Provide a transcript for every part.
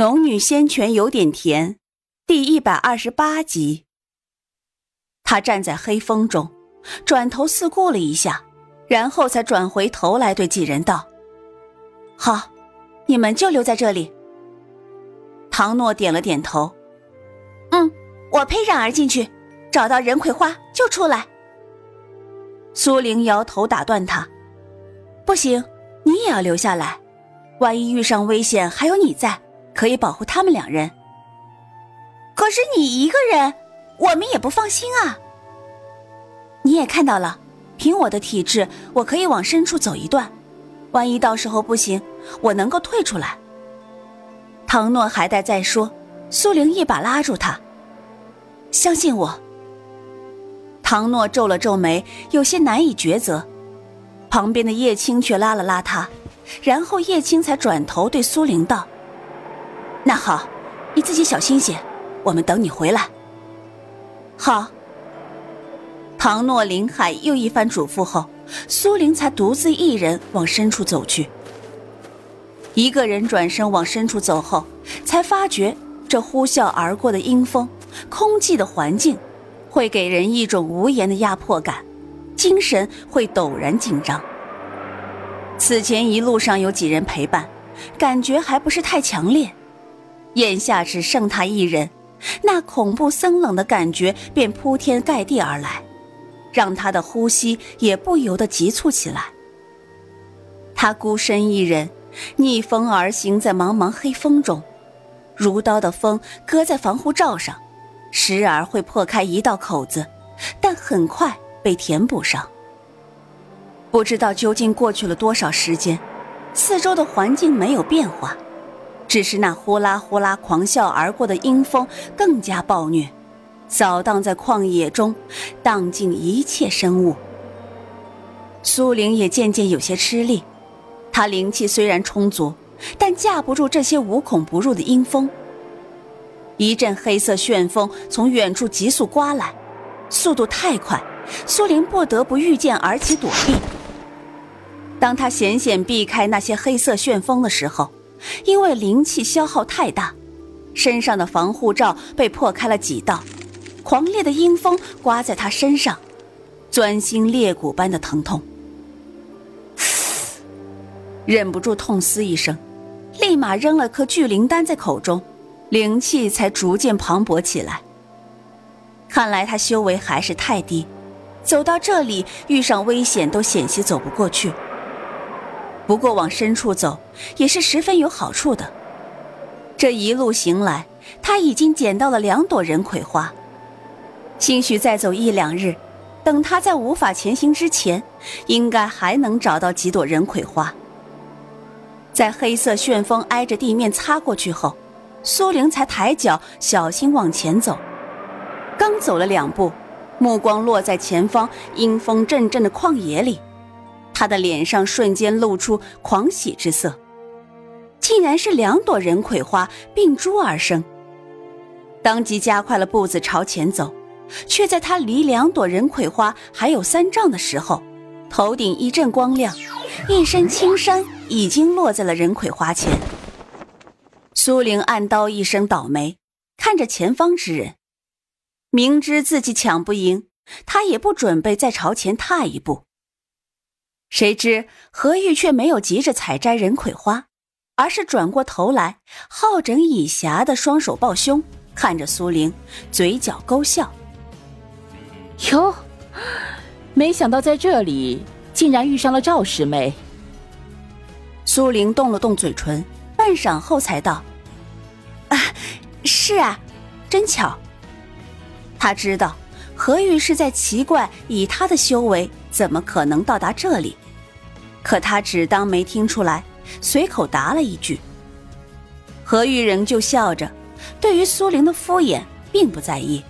农女仙泉有点甜，第一百二十八集。他站在黑风中，转头四顾了一下，然后才转回头来对几人道：“好，你们就留在这里。”唐诺点了点头：“嗯，我陪冉儿进去，找到任葵花就出来。”苏玲摇头打断他：“不行，你也要留下来，万一遇上危险，还有你在。”可以保护他们两人，可是你一个人，我们也不放心啊。你也看到了，凭我的体质，我可以往深处走一段，万一到时候不行，我能够退出来。唐诺还待再说，苏玲一把拉住他，相信我。唐诺皱了皱眉，有些难以抉择。旁边的叶青却拉了拉他，然后叶青才转头对苏玲道。那好，你自己小心些，我们等你回来。好。唐诺、林海又一番嘱咐后，苏玲才独自一人往深处走去。一个人转身往深处走后，才发觉这呼啸而过的阴风，空寂的环境，会给人一种无言的压迫感，精神会陡然紧张。此前一路上有几人陪伴，感觉还不是太强烈。眼下只剩他一人，那恐怖森冷的感觉便铺天盖地而来，让他的呼吸也不由得急促起来。他孤身一人，逆风而行在茫茫黑风中，如刀的风割在防护罩上，时而会破开一道口子，但很快被填补上。不知道究竟过去了多少时间，四周的环境没有变化。只是那呼啦呼啦狂啸而过的阴风更加暴虐，扫荡在旷野中，荡尽一切生物。苏玲也渐渐有些吃力，她灵气虽然充足，但架不住这些无孔不入的阴风。一阵黑色旋风从远处急速刮来，速度太快，苏玲不得不御剑而起躲避。当她险险避开那些黑色旋风的时候，因为灵气消耗太大，身上的防护罩被破开了几道，狂烈的阴风刮在他身上，钻心裂骨般的疼痛。忍不住痛嘶一声，立马扔了颗聚灵丹在口中，灵气才逐渐磅礴起来。看来他修为还是太低，走到这里遇上危险都险些走不过去。不过往深处走也是十分有好处的。这一路行来，他已经捡到了两朵人葵花。兴许再走一两日，等他在无法前行之前，应该还能找到几朵人葵花。在黑色旋风挨着地面擦过去后，苏玲才抬脚小心往前走。刚走了两步，目光落在前方阴风阵阵的旷野里。他的脸上瞬间露出狂喜之色，竟然是两朵人葵花并株而生。当即加快了步子朝前走，却在他离两朵人葵花还有三丈的时候，头顶一阵光亮，一身青衫已经落在了人葵花前。苏玲暗道一声倒霉，看着前方之人，明知自己抢不赢，他也不准备再朝前踏一步。谁知何玉却没有急着采摘人葵花，而是转过头来，好整以暇的双手抱胸，看着苏玲，嘴角勾笑。哟，没想到在这里竟然遇上了赵师妹。苏玲动了动嘴唇，半晌后才道：“啊，是啊，真巧。”他知道何玉是在奇怪，以他的修为。怎么可能到达这里？可他只当没听出来，随口答了一句。何玉仍旧笑着，对于苏玲的敷衍并不在意，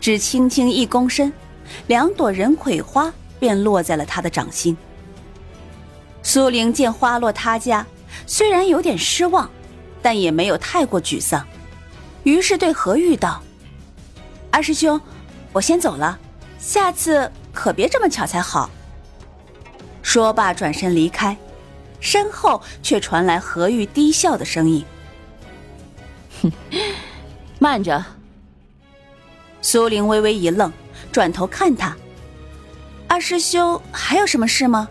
只轻轻一躬身，两朵人葵花便落在了他的掌心。苏玲见花落他家，虽然有点失望，但也没有太过沮丧，于是对何玉道：“二师兄，我先走了，下次。”可别这么巧才好。说罢，转身离开，身后却传来何玉低笑的声音：“哼，慢着。苏玲微微一愣，转头看他。二师兄还有什么事吗？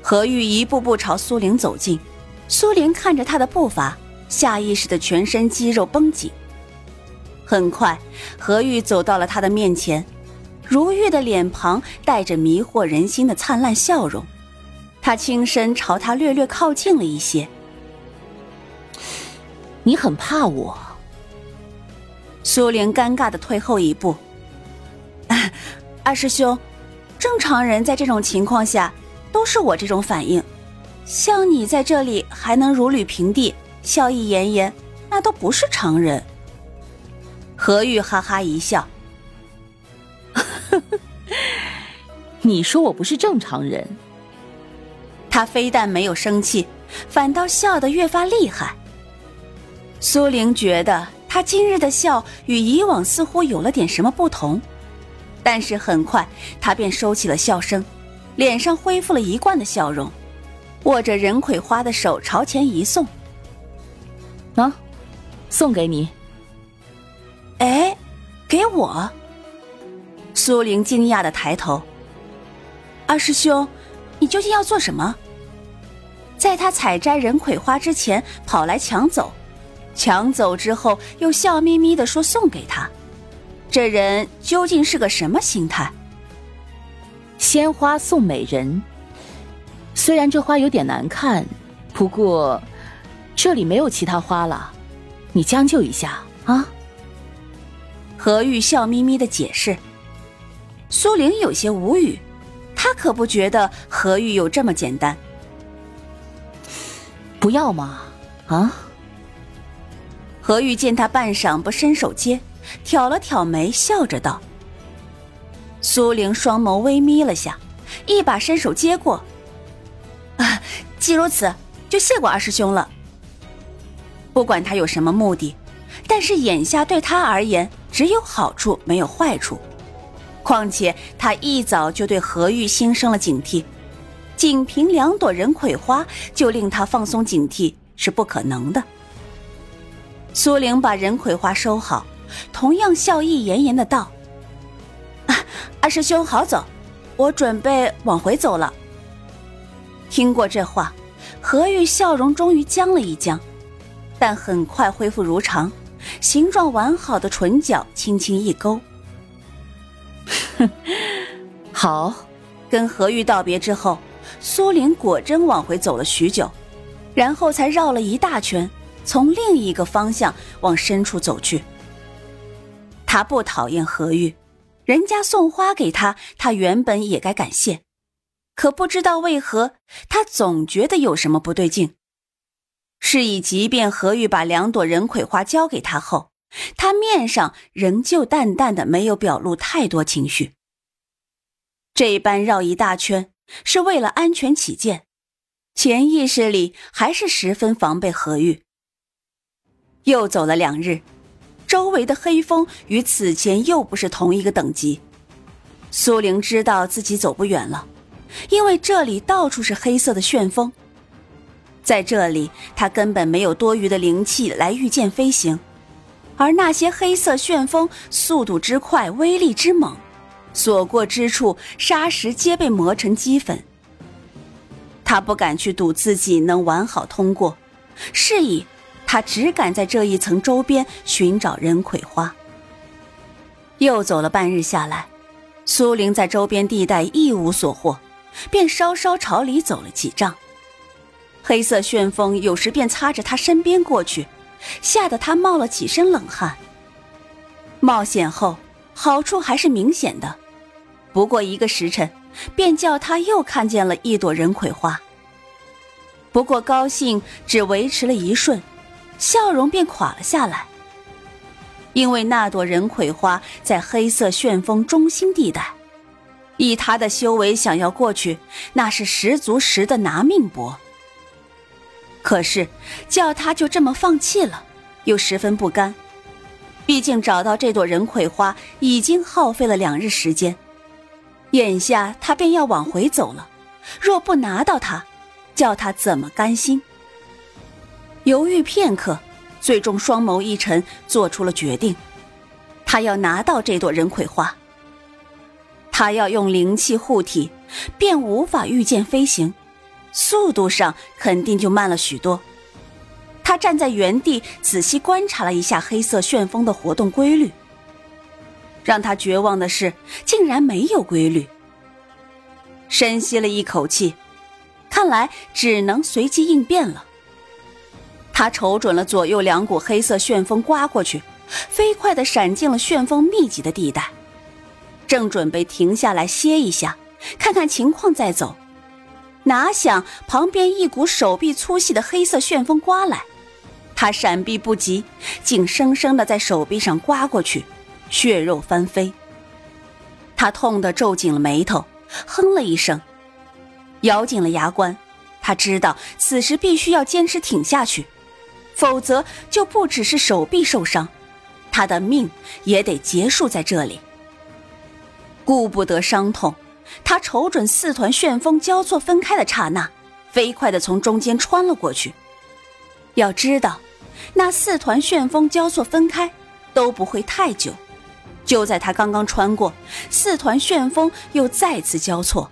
何玉一步步朝苏玲走近，苏玲看着他的步伐，下意识的全身肌肉绷紧。很快，何玉走到了他的面前，如玉的脸庞带着迷惑人心的灿烂笑容。他轻身朝他略略靠近了一些。你很怕我？苏玲尴尬的退后一步。二师兄。正常人在这种情况下都是我这种反应，像你在这里还能如履平地、笑意炎炎，那都不是常人。何玉哈哈一笑：“你说我不是正常人？”他非但没有生气，反倒笑得越发厉害。苏玲觉得他今日的笑与以往似乎有了点什么不同。但是很快，他便收起了笑声，脸上恢复了一贯的笑容，握着人葵花的手朝前一送：“啊，送给你。”哎，给我！苏玲惊讶的抬头：“二师兄，你究竟要做什么？”在他采摘人葵花之前跑来抢走，抢走之后又笑眯眯的说送给他。这人究竟是个什么心态？鲜花送美人，虽然这花有点难看，不过这里没有其他花了，你将就一下啊。何玉笑眯眯的解释。苏玲有些无语，她可不觉得何玉有这么简单。不要嘛，啊？何玉见他半晌不伸手接。挑了挑眉，笑着道：“苏玲双眸微眯了下，一把伸手接过。啊，既如此，就谢过二师兄了。不管他有什么目的，但是眼下对他而言只有好处没有坏处。况且他一早就对何玉心生了警惕，仅凭两朵人葵花就令他放松警惕是不可能的。”苏玲把人葵花收好。同样笑意炎炎的道：“啊二师兄好走，我准备往回走了。”听过这话，何玉笑容终于僵了一僵，但很快恢复如常，形状完好的唇角轻轻一勾。好，跟何玉道别之后，苏玲果真往回走了许久，然后才绕了一大圈，从另一个方向往深处走去。他不讨厌何玉，人家送花给他，他原本也该感谢。可不知道为何，他总觉得有什么不对劲。是以，即便何玉把两朵人葵花交给他后，他面上仍旧淡淡的，没有表露太多情绪。这般绕一大圈，是为了安全起见，潜意识里还是十分防备何玉。又走了两日。周围的黑风与此前又不是同一个等级，苏玲知道自己走不远了，因为这里到处是黑色的旋风，在这里她根本没有多余的灵气来御剑飞行，而那些黑色旋风速度之快，威力之猛，所过之处沙石皆被磨成齑粉。他不敢去赌自己能完好通过，是以。他只敢在这一层周边寻找人葵花。又走了半日下来，苏玲在周边地带一无所获，便稍稍朝里走了几丈。黑色旋风有时便擦着他身边过去，吓得他冒了几身冷汗。冒险后，好处还是明显的，不过一个时辰，便叫他又看见了一朵人葵花。不过高兴只维持了一瞬。笑容便垮了下来，因为那朵人葵花在黑色旋风中心地带，以他的修为想要过去，那是十足十的拿命搏。可是叫他就这么放弃了，又十分不甘，毕竟找到这朵人葵花已经耗费了两日时间，眼下他便要往回走了，若不拿到它，叫他怎么甘心？犹豫片刻，最终双眸一沉，做出了决定。他要拿到这朵人葵花。他要用灵气护体，便无法御剑飞行，速度上肯定就慢了许多。他站在原地，仔细观察了一下黑色旋风的活动规律。让他绝望的是，竟然没有规律。深吸了一口气，看来只能随机应变了。他瞅准了左右两股黑色旋风刮过去，飞快的闪进了旋风密集的地带。正准备停下来歇一下，看看情况再走，哪想旁边一股手臂粗细的黑色旋风刮来，他闪避不及，竟生生的在手臂上刮过去，血肉翻飞。他痛得皱紧了眉头，哼了一声，咬紧了牙关。他知道此时必须要坚持挺下去，否则就不只是手臂受伤，他的命也得结束在这里。顾不得伤痛，他瞅准四团旋风交错分开的刹那，飞快地从中间穿了过去。要知道，那四团旋风交错分开都不会太久。就在他刚刚穿过，四团旋风又再次交错，